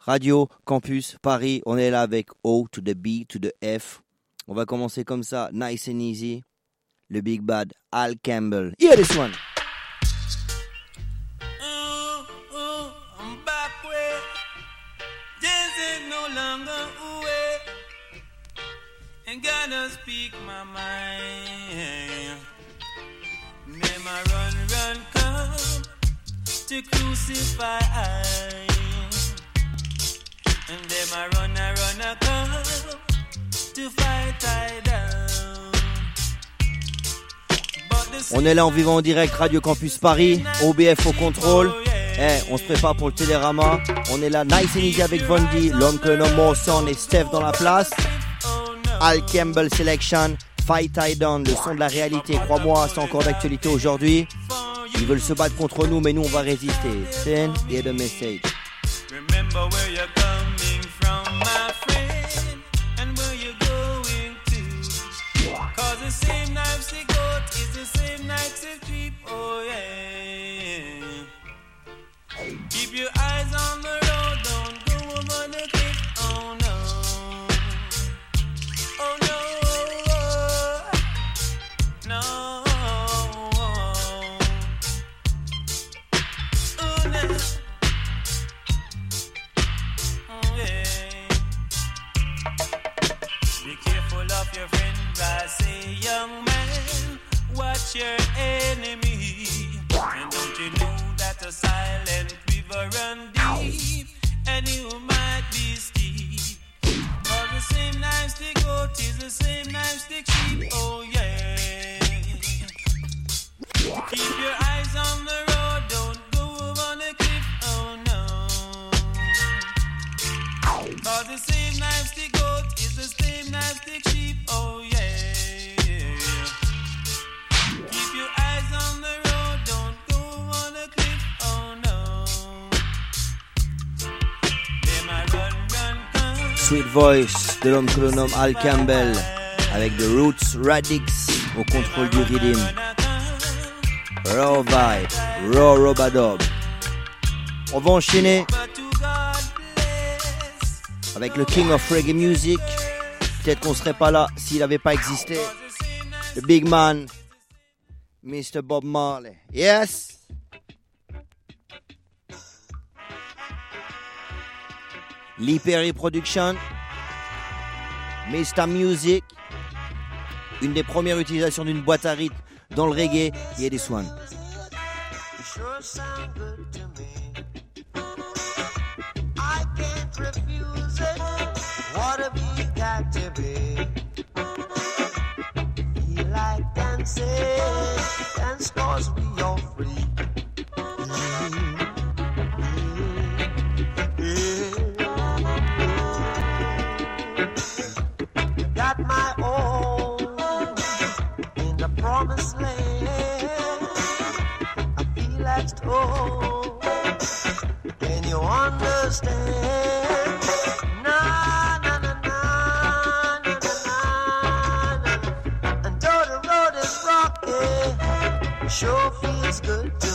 Radio Campus Paris. On est là avec O to the B to the F. On va commencer comme ça, nice and easy. Le Big Bad Al Campbell. Hear this one. Ooh, ooh, I'm back where this is no longer away. And gonna speak my mind. Them a run, run, come to crucify. And them a run, a run, a come to fight I down. But the On est là en vivant en direct, Radio Campus Paris, OBF au contrôle. Eh, on se prépare pour le Télérama. On est là, nice and easy avec Vondi, l'homme que l'on nomme son et Steph dans la place. Al Campbell Selection, Fight I Down, le son de la réalité. Crois-moi, c'est encore d'actualité aujourd'hui. Ils veulent se battre contre nous, mais nous on va résister. Send et the message. Remember where you're the same knives they keep, oh yeah. Voice de l'homme que l'on nomme Al Campbell avec The Roots Radix au contrôle du rhythm. Raw Vibe, Raw Robadob. On va enchaîner avec le King of Reggae Music. Peut-être qu'on serait pas là s'il n'avait pas existé. The big man, Mr. Bob Marley. Yes. Lee Production, Mr. Music, une des premières utilisations d'une boîte à rythme dans le reggae. Hear this one. You sure feels good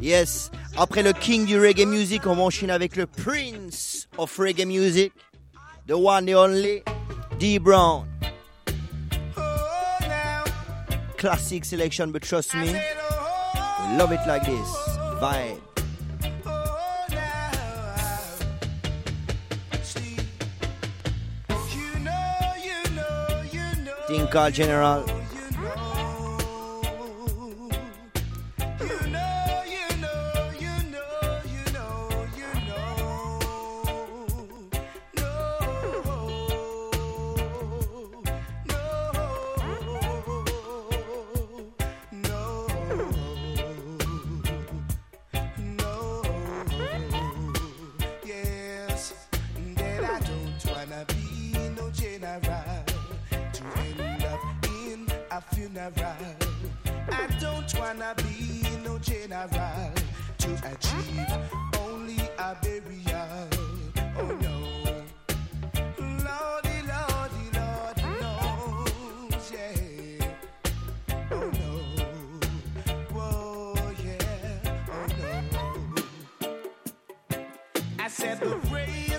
Yes, après le king du reggae music, on va enchaîner avec le prince of reggae music, the one and only D Brown. Classic selection, but trust me, love it like this. Vibe. Think General. Oh, oh, I said the rain.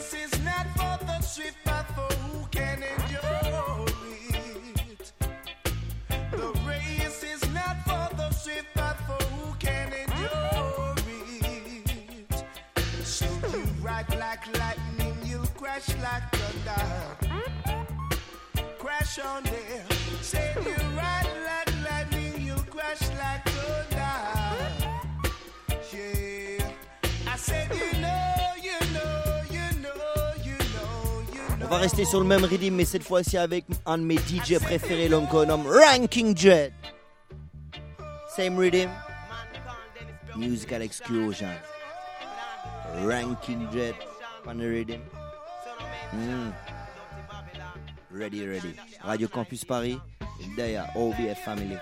va rester sur le même rythme, mais cette fois-ci avec un de mes DJ préférés, l'homme qu'on Ranking Jet. Same rhythm, musical exclusion. Ranking Jet on the rhythm. Mm. Ready, ready. Radio Campus Paris, Daya, OBF Family.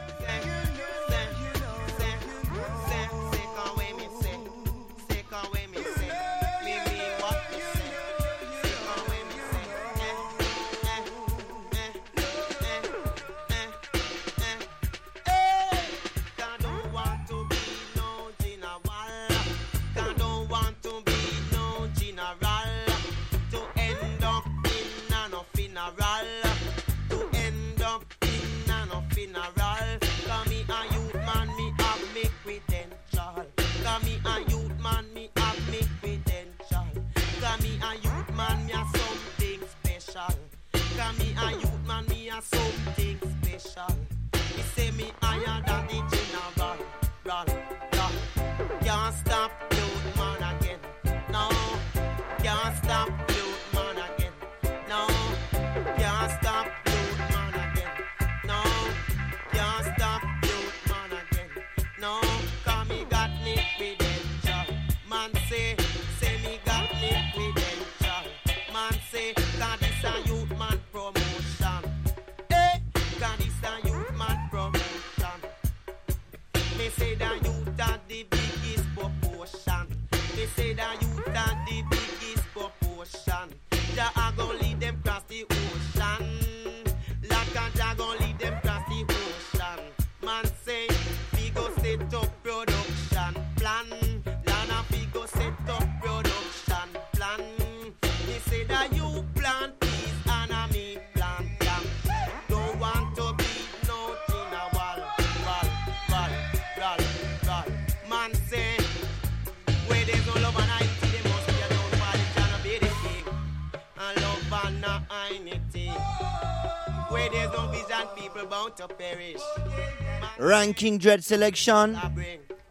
Ranking Dread Selection, ah,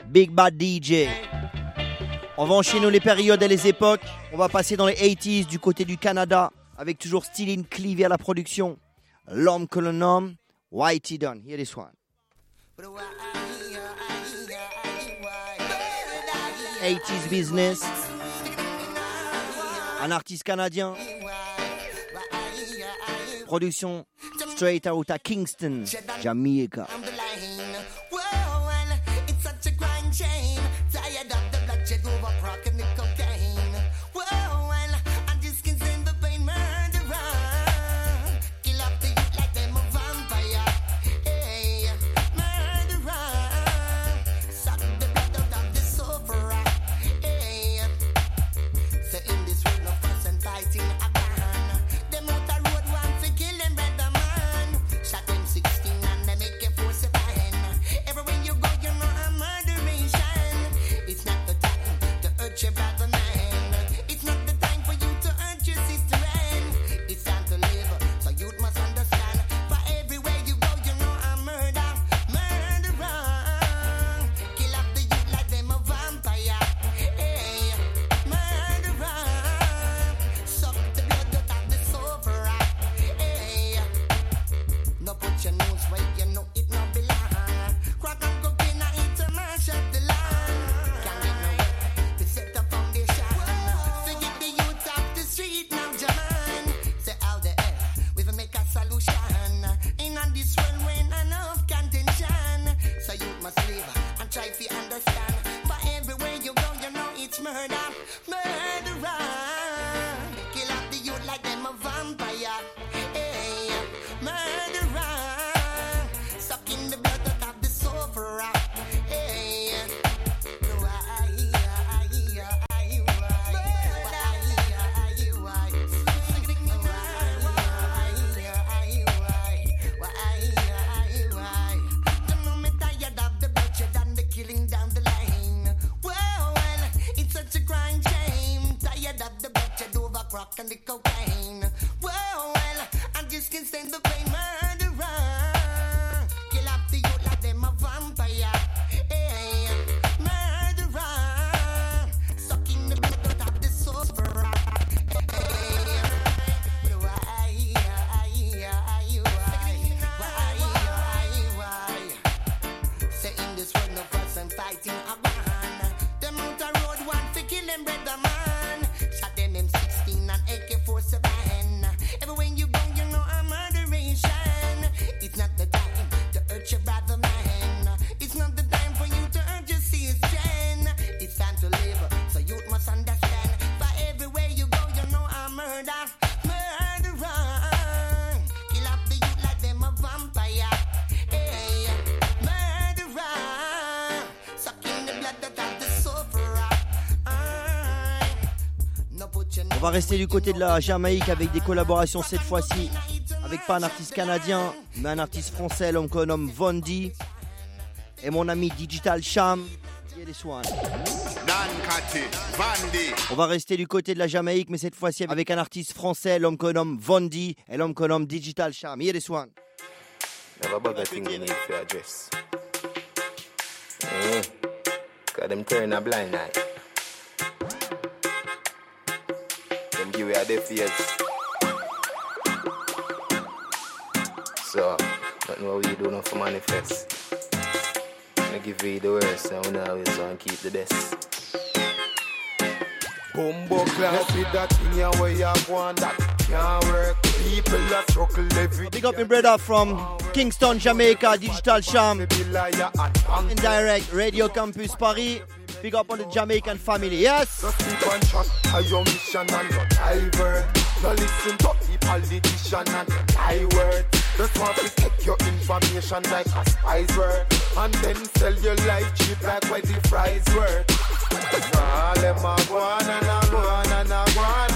Big Bad DJ. On va enchaîner les périodes et les époques. On va passer dans les 80s du côté du Canada avec toujours Stealing Cleavy à la production. L'homme que Whitey Dunn. Here is one. 80s business. Un artiste canadien. Production straight out à Kingston, Jamaica. I'm. And try to understand. Rester du côté de la Jamaïque avec des collaborations cette fois-ci avec pas un artiste canadien, mais un artiste français, l'homme qu'on nomme Vondi, et mon ami Digital Sham. On va rester du côté de la Jamaïque, mais cette fois-ci avec un artiste français, l'homme qu'on nomme Vondi, et l'homme qu'on nomme Digital Sham. Here this one. Never bug a thing you need for address. Eh, cause them turn a blind eye. You a deaf ears. So, nothing what we do not for manifest. I give you the worst and we always want to keep the best. Bumbo class with that thing here where you want that can't work. People are struggle every Big up my brother from Kingston, Jamaica, Digital Sham, Be liar and bang. in direct, Radio Campus Paris. Big up on the Jamaican family, yes? Just keep on track your mission and your divert. No listen to the politician and your word. Just want to take your information like a spice word. And then sell your life cheap like where the fries worth. All them a go on and a go on and a go on.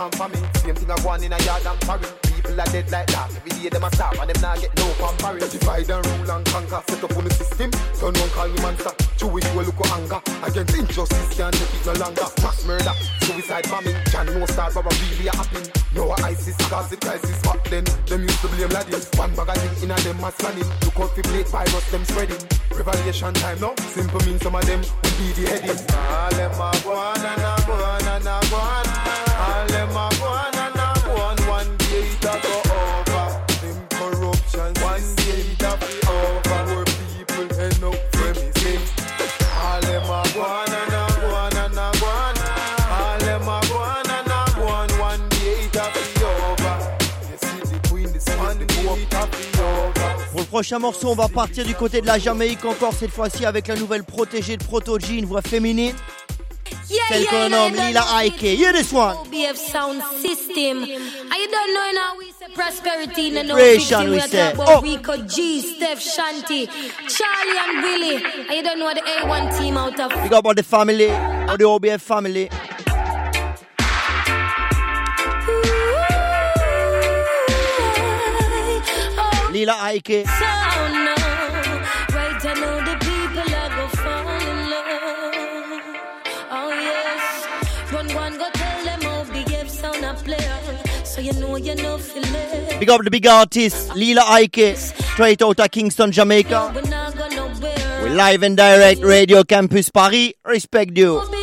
talk and famine. Same thing I want in a yard and foreign. People are dead like that. Every day them a starve and them not get no comparing. Divide and rule and conquer. Set up on the system. Turn on call me monster. Jewish will look with anger. Against injustice can't take it no longer. Mass murder, suicide bombing. Can no star but really happen. No ISIS cause the crisis back then. Them used to blame Latin. One bag of thing in a them mass planning. Look out for plate virus them spreading. Revelation time now. Simple means some of them will be the heading. All them a go on and a go on and a go on. One day it a be over. Poor people end up premises. All them a go on and a go on and a go on. All them a go on and a go on. One day it a be over. You see the queen, the sun, the day it a be over. Pour le prochain morceau, on va partir du côté de la Jamaïque encore cette fois-ci avec la nouvelle protégée de Proto G, une voix féminine. Yeah, Celle yeah, qu'on yeah, nomme Lila yeah. Ike. Hear this one. OBF sound system. And you don't know now we say prosperity in the no fiction. we We say. talk about Oh. Rico G, Steph Shanti, Charlie and Willie. And you don't know the A1 team out of Big got all the family, all the OBF family. Oh. Lila Ike. sound Big up the big artist, Lila Ike. Straight out of Kingston, Jamaica. We not go nowhere. We live and direct, Radio Campus Paris. Respect you.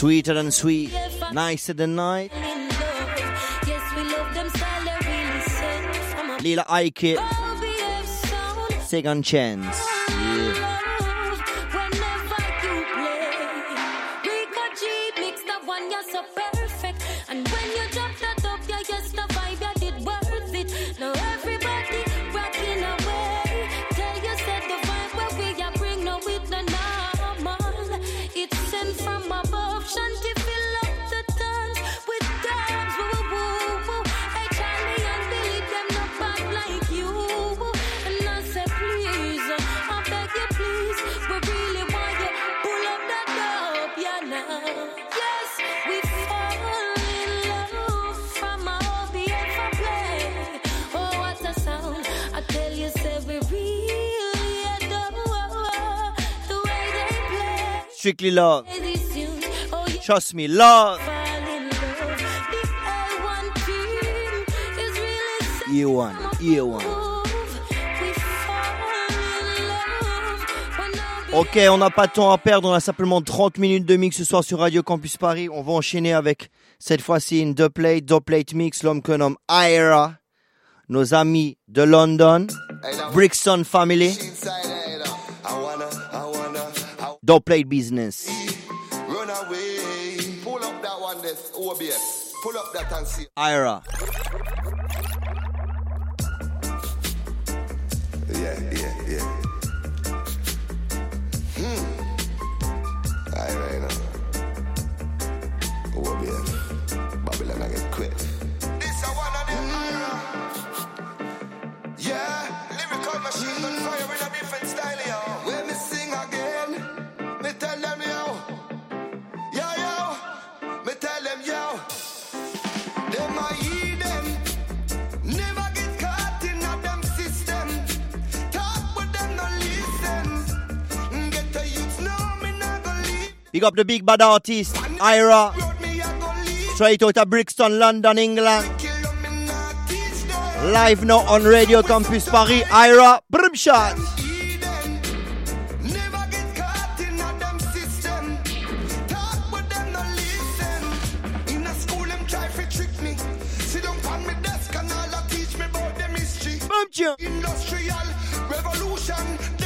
Sweeter than sweet, nicer than night. Yes, we love them style, they really send from a Lila Ike, OBF sound. second chance. Strictly love. Trust me, love. Fall in love. The A1 team is really Year one, year one. Ok, on n'a pas de temps à perdre, on a simplement 30 minutes de mix ce soir sur Radio Campus Paris. On va enchaîner avec cette fois-ci une dubplate, dubplate mix, l'homme que nomme Ira, nos amis de London, Brixton Family, dubplate business. Run away. Pull up that one, this OBS. Pull up that and see. Ira. Yeah, Big up the big bad artist, Ira, straight out of Brixton, London, England. Live now on Radio Campus Paris, Ira, brim shot. Heathen. Never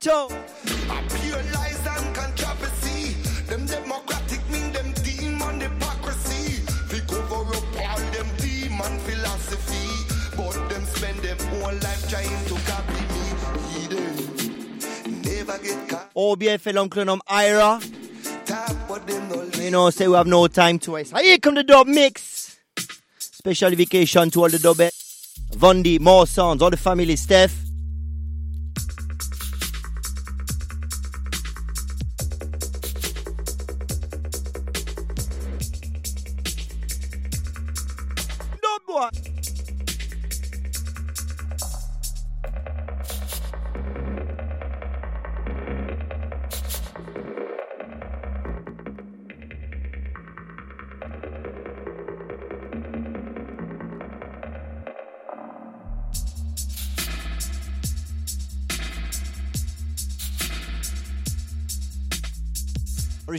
Ghetto. A pure lies and controversy. Them democratic mean them demon hypocrisy. We cover up all them demon philosophy. But them spend them whole life trying to copy me. Never get caught. Oh, OBF et l'oncle nomme Ira. Talk but them no You know, say we have no time to waste. Here come the dub mix. Special vacation to all the dub. Vondi, more sounds, all the family, Steph.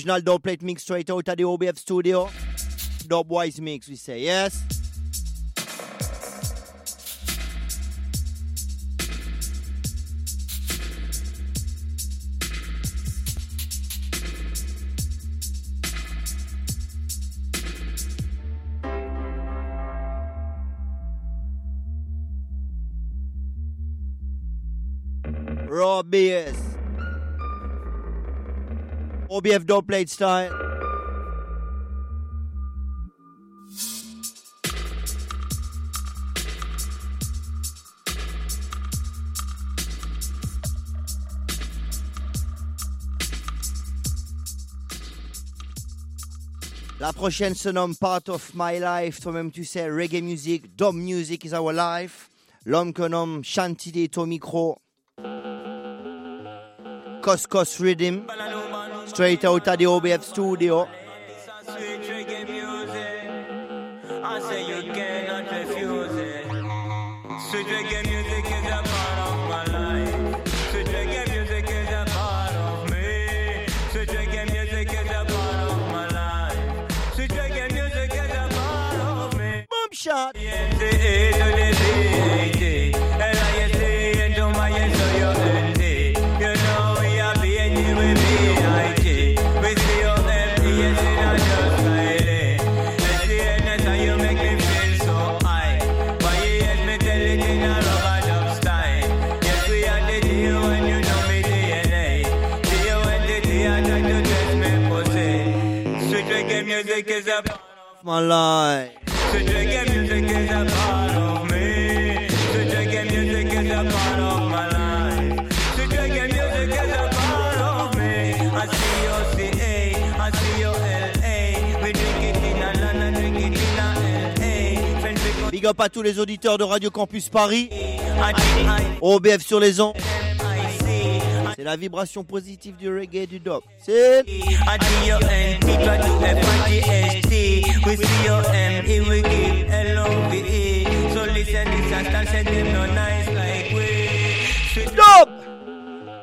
Original dub plate mix straight out of the OBF studio. Dubwise mix, we say, yes? OBF dub plate style. La prochaine se nomme Part of My Life. Toi-même, tu sais, reggae music, dub music is our life. L'homme que nomme Shantide est au micro. Coscos Rhythm. Straight out of the OBF studio. Reggae music is a part of My life. Sweet reggae music is a part of me. Sweet reggae music is a part of my life. Sweet reggae music is a part of me. I see your CA, I see your LA. We drink it in a London, drink it in a LA. Friends, we go Big up à tous les auditeurs de Radio Campus Paris. OBF sur les ondes. C'est la vibration positive du reggae du dub. C'est.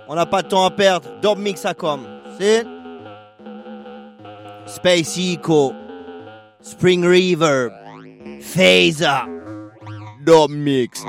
On n'a pas de temps à perdre. Dub mix à com. C'est Space Eco. Spring Reverb. Phaser. Dub mix.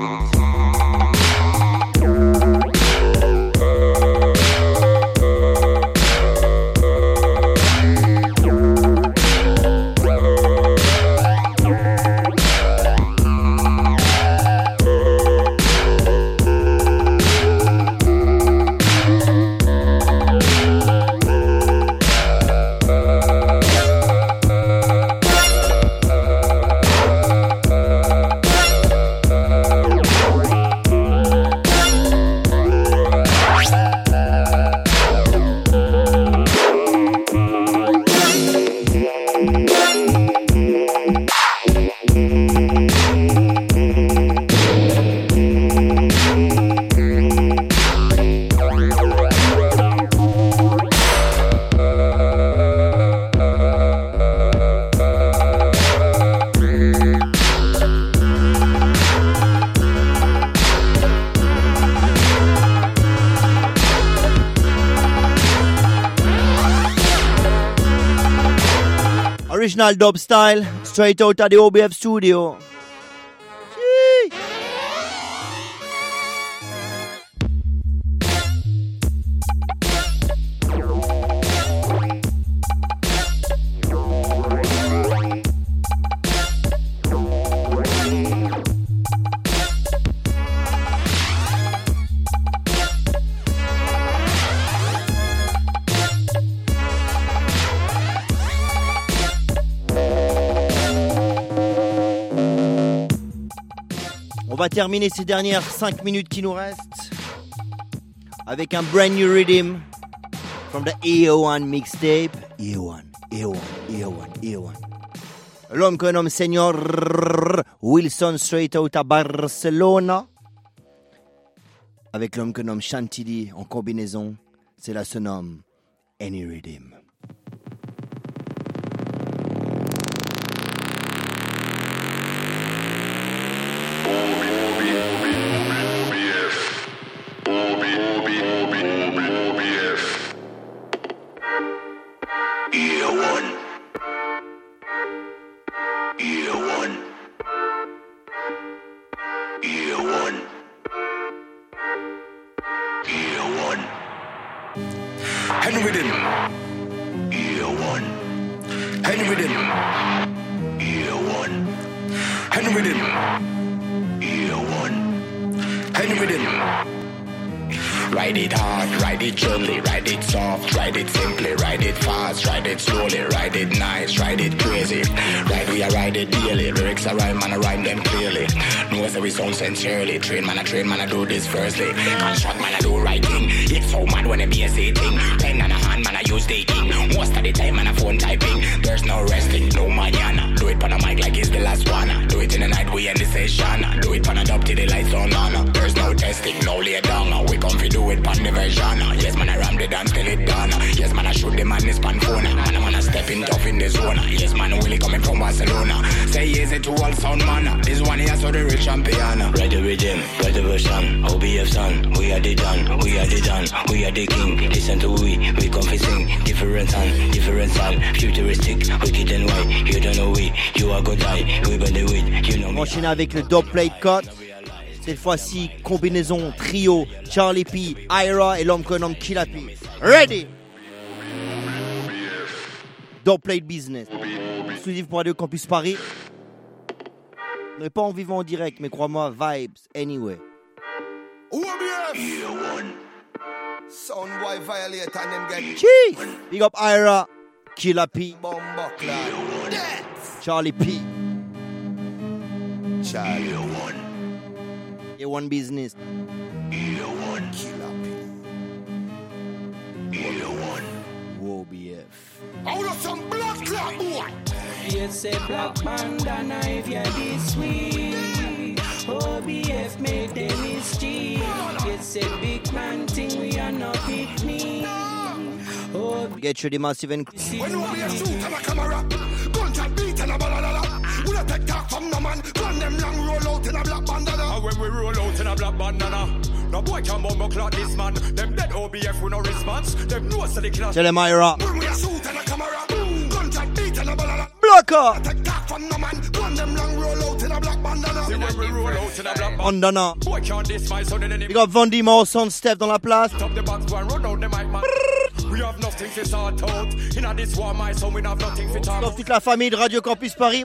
Dub style. Straight out of the OBF studio. Va terminer ces dernières 5 minutes qui nous restent avec un brand new rhythm from the EO1 mixtape. E EO1, EO1, EO1, EO1. L'homme qu'on nomme Senior Wilson straight out à Barcelona. Avec l'homme que nomme Chantilly en combinaison. Cela se nomme Any Rhythm. With him. Year one. Henny with him. Year one. Henny with him. Year one. Henny with him. Ride it hard, ride it gently, ride it soft, ride it simply, ride it fast, ride it slowly, ride it nice, ride it crazy. Ride we are ride it daily, lyrics are rhyme man I rhyme them clearly. Know as we sound sincerely, train man I train man I do this firstly. Construct man I do right thing. So mad when I be a say thing. Pen and a hand man I use the ink. Most of the time man I phone typing. There's no resting, no manana. Do it on a mic like it's the last one. Do it in the night we end the session. Do it on a dub till the lights on on. There's no testing, no lay down. We come do it pan the version. Yes man I ram the dance till it done. Yes man I shoot the man this pan phone. Man I man I step in tough in the zone. Yes man Willie coming from Barcelona. Say easy to all sound man. This one here so the rich champion. Ride the rhythm, ride the version. OBF son, we are the done, we are the done, we are the king. Listen to we, we come fi sing. Different sound, different sound. Futuristic, wicked and white. You don't know we, you are gonna die. We bend the weed, you know me. enchaîne avec le dub plate cut. Cette fois-ci, combinaison, trio, Charlie P, Ira et l'homme qu'on nomme Killa P. Ready! Dub plate business. Exclusif pour Radio Campus Paris. On n'est pas en vivant en direct, mais crois-moi, vibes anyway. OBF. Sound boy violate and them get Cheese! Big up Ira, Killer P, bomba clad. Charlie P. Charlie. One, A1 business. A One Killer Whoa, BF. Out of some blood clot boy. Yes, a black bandana if you're this sweet. OBF made them history. Yes, a big man thing we are not pick me. Oh, Get you the massive and When OBF shoot and a camera, gunshot beat and a balala. We don't take talk from no man. Gun them long roll out in a black bandana. And when we roll out in a black bandana, no boy can bumbo clock this man. Them dead OBF with no response. Them know so the class. Tell him Ira. When we a shoot and a camera, Blocker! Take talk we roll out in a Steph dans la place. Top the toute la famille de Radio Campus Paris.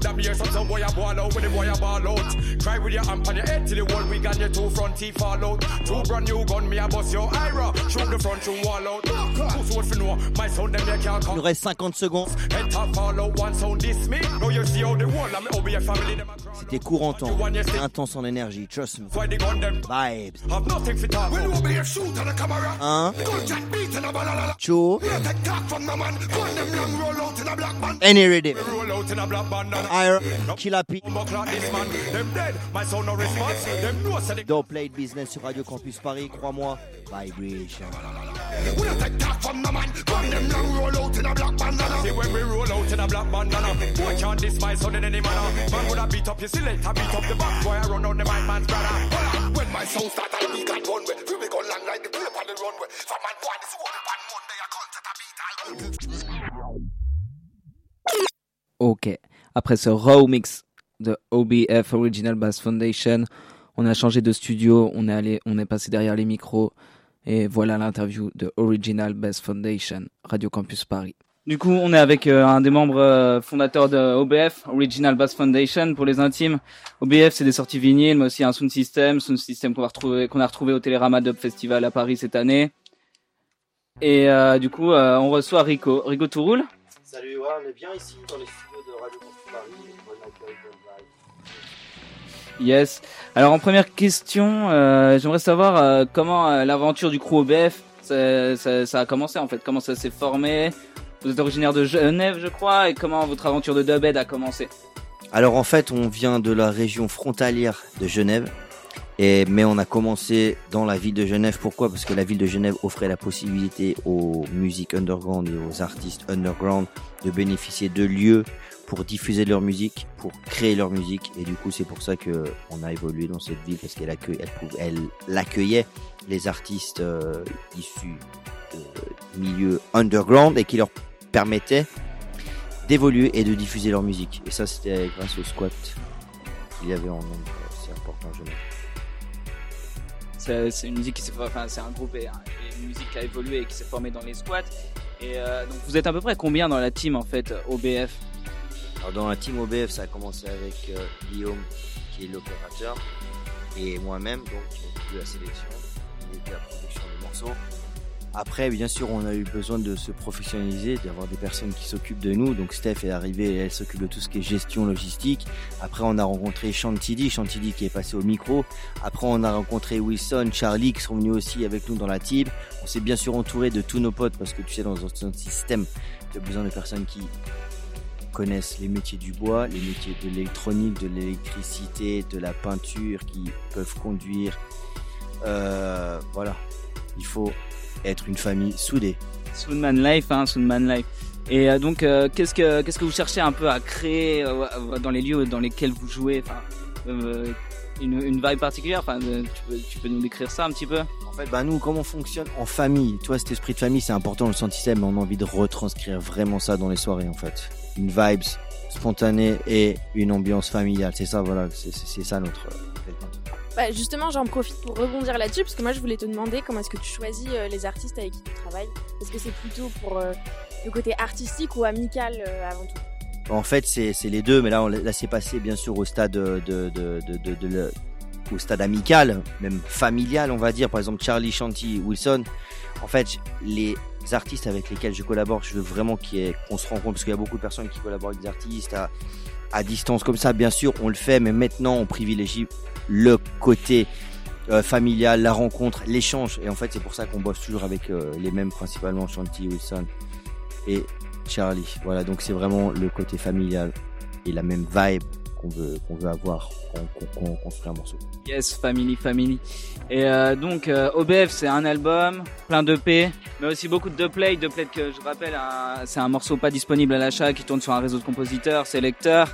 That some boy a ball out when the boy a ball out. Cry with your amp on your head till the and your two front teeth fall out. Two brand new gun, me a bust your ira. Shoot the front through wall out. Who's what for know? My son them they can't Il nous reste 50 secondes. Head top fall out, one sound diss me. You see how the family a cry. C'était courant temps. Intense en énergie. Trust me. Why the gun them? Vibes. have nothing to talk When about. OBF shoot and a camera, Hein? gunshot beat and a balala. Cho? We don't take talk from no man. Gun them long roll out in a black bandana. Any ready. Roll out in a black. Ira. Killa P. Bumbo clock this man. Them dead. My son no response. Them know so the Dub plate business sur Radio Campus Paris. Crois-moi. Vibration. We don't take talk from no man. Gun them long roll out in a black bandana. See when we roll out in a black bandana Boy can't diss my son in any manner Man would have beat up selector, beat up the Boy I run on the mic man's brother Hola, When my start, I be got one way. Long like the on the runway. For man, boy, this one Monday. I can't a beat. I'll Ok. Après ce raw mix de OBF Original Bass Foundation, on a changé de studio, on est allé, on est passé derrière les micros et voilà l'interview de Original Bass Foundation, Radio Campus Paris. Du coup, on est avec euh, un des membres euh, fondateurs de OBF, Original Bass Foundation pour les intimes. OBF, c'est des sorties vinyles, mais aussi un sound system, sound system qu'on va retrouver, qu'on a retrouvé au Télérama Dub Festival à Paris cette année. Et euh, du coup, euh, on reçoit Rico, Rico Touroul. Salut, ouais, on est bien ici dans les Yes. Alors en première question, euh, j'aimerais savoir euh, comment euh, l'aventure du crew OBF ça, a commencé en fait, comment ça s'est formé? Vous êtes originaire de Genève, je crois, et comment votre aventure de Dubhead a commencé? Alors en fait, on vient de la région frontalière de Genève. Et, mais on a commencé dans la ville de Genève. Pourquoi? Parce que la ville de Genève offrait la possibilité aux musiques underground et aux artistes underground de bénéficier de lieux pour diffuser leur musique, pour créer leur musique. Et du coup, c'est pour ça que on a évolué dans cette ville parce qu'elle accueillait les artistes euh, issus de milieux underground et qui leur permettait d'évoluer et de diffuser leur musique. Et ça, c'était grâce au squat qu'il y avait en nombre assez important en Genève. C'est c'est une musique qui s'est, enfin c'est un groupe et, et une musique qui a évolué et qui s'est formée dans les squats. Et euh, donc vous êtes à peu près combien dans la team en fait OBF Alors dans la team OBF, ça a commencé avec euh, Guillaume, qui est l'opérateur, et moi-même, donc qui m'occupe la sélection et la production des morceaux. Après, bien sûr, on a eu besoin de se professionnaliser, d'avoir des personnes qui s'occupent de nous. Donc Steph est arrivée, elle s'occupe de tout ce qui est gestion logistique. Après, on a rencontré Chantidi, Chantidi qui est passé au micro. Après, on a rencontré Wilson, Charlie qui sont venus aussi avec nous dans la team. On s'est bien sûr entouré de tous nos potes parce que tu sais, dans un système, tu as besoin de personnes qui connaissent les métiers du bois, les métiers de l'électronique, de l'électricité, de la peinture, qui peuvent conduire. Euh, voilà, il faut être une famille soudée. Soundman Life, hein, Soundman Life. Et euh, donc, euh, qu'est-ce que qu'est-ce que vous cherchez un peu à créer dans les lieux dans lesquels vous jouez une, une vibe particulière. Enfin, tu peux, tu peux nous décrire ça un petit peu? En fait, bah nous, comment on fonctionne en famille? Toi, cet esprit de famille, c'est important dans le system, mais on a envie de retranscrire vraiment ça dans les soirées, en fait. Une vibes spontanée et une ambiance familiale. C'est ça, voilà, c'est ça notre. Bah, justement, j'en profite pour rebondir là-dessus, parce que moi, je voulais te demander comment est-ce que tu choisis euh, les artistes avec qui tu travailles. Est-ce que c'est plutôt pour euh, le côté artistique ou amical euh, avant tout? En fait, c'est les deux, mais là, on, là, c'est passé bien sûr au stade de, de, de, de, de- de le- au stade amical, même familial, on va dire. Par exemple, Charlie, Shanti, Wilson. En fait, les artistes avec lesquels je collabore, je veux vraiment qu'on se rencontre, parce qu'il y a beaucoup de personnes qui collaborent avec des artistes à, à distance comme ça. Bien sûr, on le fait, mais maintenant, on privilégie le côté euh, familial, la rencontre, l'échange. Et en fait, c'est pour ça qu'on bosse toujours avec euh, les mêmes, principalement Shanti, Wilson et Charlie. Voilà, donc c'est vraiment le côté familial et la même vibe qu'on veut, qu'on veut avoir quand quand- quand on construit un morceau. Yes, Family, Family. Et euh, donc, euh, OBF, c'est un album, plein d'EP, mais aussi beaucoup de play. De play que je rappelle, un- c'est un morceau pas disponible à l'achat qui tourne sur un réseau de compositeurs, c'est Lecteur.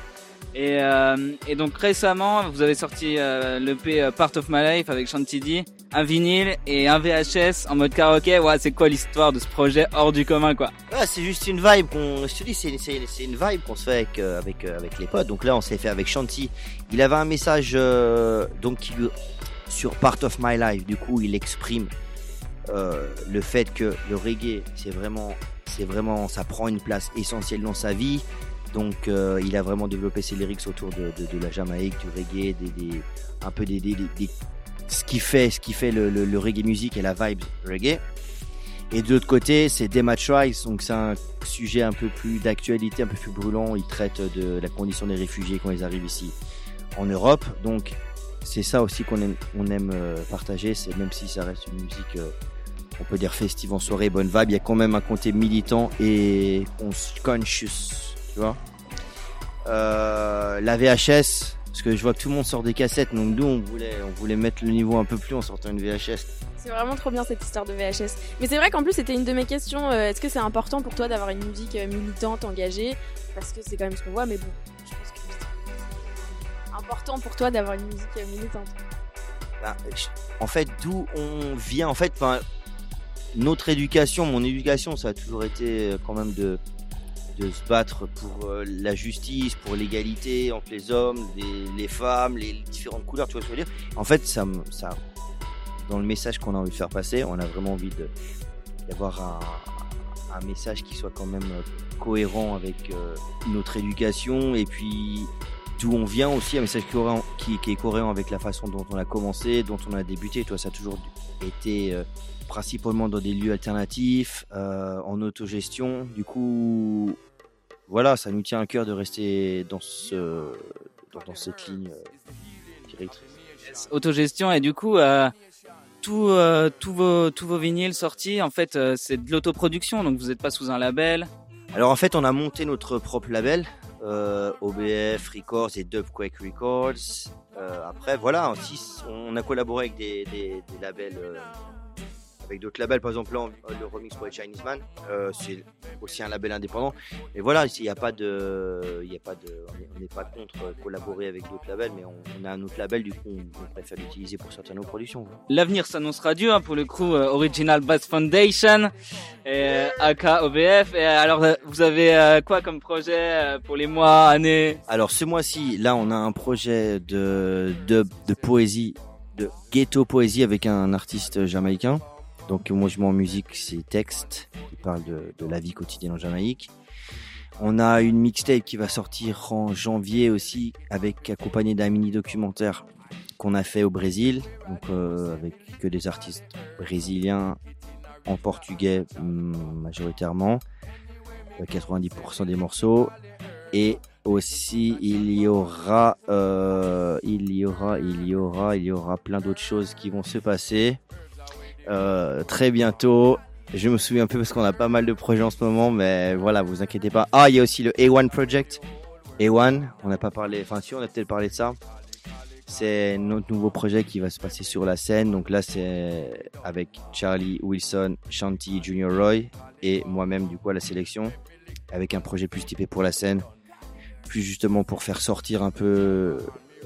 Et, euh, et donc récemment, vous avez sorti euh, l'EP euh, Part of My Life avec Chantidi, un vinyle et un VHS en mode karaoké. Ouais, c'est quoi l'histoire de ce projet hors du commun, quoi? Ouais, c'est juste une vibe qu'on, je c'est, une vibe qu'on se fait avec, avec, avec les potes. Donc là, on s'est fait avec Shanti. Il avait un message, donc, qui, sur Part of My Life. Du coup, il exprime, euh, le fait que le reggae, c'est vraiment, c'est vraiment, ça prend une place essentielle dans sa vie. Donc, euh, il a vraiment développé ses lyrics autour de, la Jamaïque, du reggae, un peu des, ce qui fait, le, reggae music et la vibe reggae. Et de l'autre côté, c'est Dematch Rise, donc c'est un sujet un peu plus d'actualité, un peu plus brûlant. Il traite de la condition des réfugiés quand ils arrivent ici en Europe. Donc c'est ça aussi qu'on aime, euh, partager. C'est même si ça reste une musique, euh, on peut dire festive en soirée, bonne vibe. Il y a quand même un côté militant et cons- conscious, tu vois. Euh, la VHS, parce que je vois que tout le monde sort des cassettes, donc nous on voulait, on voulait mettre le niveau un peu plus en sortant une VHS. C'est vraiment trop bien cette histoire de VHS. Mais c'est vrai qu'en plus, c'était une de mes questions. euh, Est-ce que c'est important pour toi d'avoir une musique euh, militante, engagée? Parce que c'est quand même ce qu'on voit, mais bon, je pense que c'est important pour toi d'avoir une musique militante. Bah, en fait, d'où on vient, en fait, notre éducation, mon éducation, ça a toujours été quand même de, de se battre pour euh, la justice, pour l'égalité entre les hommes, les, femmes, les différentes couleurs, tu vois ce que je veux dire? En fait, ça, ça, dans le message qu'on a envie de faire passer, on a vraiment envie d'avoir un, un message qui soit quand même euh, cohérent avec euh, notre éducation et puis d'où on vient aussi, un message cohérent, qui, qui est cohérent avec la façon dont on a commencé, dont on a débuté. Toi, ça a toujours été euh, principalement dans des lieux alternatifs, euh, en autogestion. Du coup, voilà, ça nous tient à cœur de rester dans ce dans, dans cette ligne euh, directrice. autogestion et du coup euh, tout, euh, tous vos tous vos vinyles sortis en fait euh, c'est de l'autoproduction donc vous n'êtes pas sous un label Alors en fait, on a monté notre propre label, euh, OBF Records et Dubquake Records. Euh, après, voilà, aussi, on a collaboré avec des, des, des labels, euh, avec d'autres labels, par exemple là, le remix pour les Chinese Man, euh, c'est aussi un label indépendant. Mais voilà, il n'y a pas de, il a pas de, on est- on n'est pas contre collaborer avec d'autres labels, mais on, on a un autre label, du coup, on, on préfère l'utiliser pour certaines nos productions. l'avenir s'annonce radieux hein, pour le crew euh, Original Bass Foundation et euh, AK OBF et alors vous avez euh, quoi comme projet pour les mois années? Alors ce mois-ci, là, on a un projet de, de, de poésie, de ghetto poésie avec un artiste jamaïcain. Donc Mouvement Musique, c'est texte qui parle de, de la vie quotidienne en Jamaïque. On a une mixtape qui va sortir en janvier aussi, avec accompagné d'un mini documentaire qu'on a fait au Brésil, donc euh, avec que des artistes brésiliens en portugais hum, majoritairement, euh, 90% des morceaux. Et aussi il y aura, euh, il y aura, il y aura, il y aura plein d'autres choses qui vont se passer euh, très bientôt. Je me souviens un peu parce qu'on a pas mal de projets en ce moment, mais voilà, vous inquiétez pas. Ah, il y a aussi le A1 Project. A1, on n'a pas parlé, enfin si, on a peut-être parlé de ça. C'est notre nouveau projet qui va se passer sur la scène. Donc là, c'est avec Charlie Wilson, Shanti, Junior Roy et moi-même du coup à la sélection, avec un projet plus typé pour la scène, plus justement pour faire sortir un peu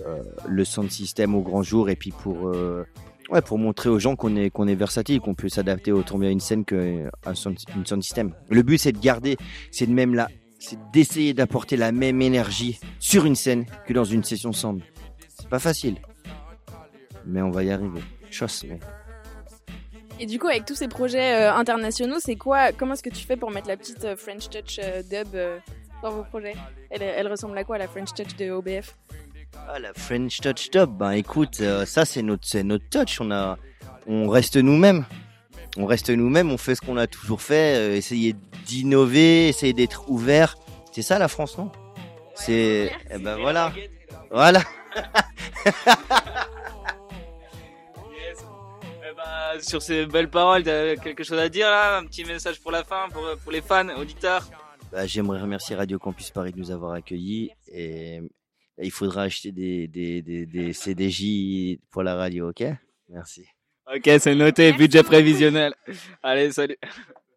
euh, le sound system au grand jour et puis pour euh, ouais pour montrer aux gens qu'on est qu'on est versatile, qu'on peut s'adapter autant bien à une scène qu'à un une. Le but c'est de garder, c'est de même là, c'est d'essayer d'apporter la même énergie sur une scène que dans une session sound. C'est pas facile, mais on va y arriver. Chose, mais Et du coup, avec tous ces projets euh, internationaux, c'est quoi Comment est-ce que tu fais pour mettre la petite euh, French Touch euh, dub dans vos projets? Elle, elle ressemble à quoi la French Touch de OBF Ah, la French Touch Top, ben écoute, euh, ça c'est notre, c'est notre touch. On a, on reste nous-mêmes. On reste nous-mêmes. On fait ce qu'on a toujours fait. euh, essayer d'innover, essayer d'être ouvert. C'est ça la France, non? C'est, eh ben voilà, voilà. Eh ben, sur ces belles paroles, t'as quelque chose à dire là? Un petit message pour la fin, pour, pour les fans, auditeurs? Bah, J'aimerais remercier Radio Campus Paris de nous avoir accueillis et il faudra acheter des, des, des, des CDJ pour la radio, ok? Merci. Ok, c'est noté, budget prévisionnel. Allez, salut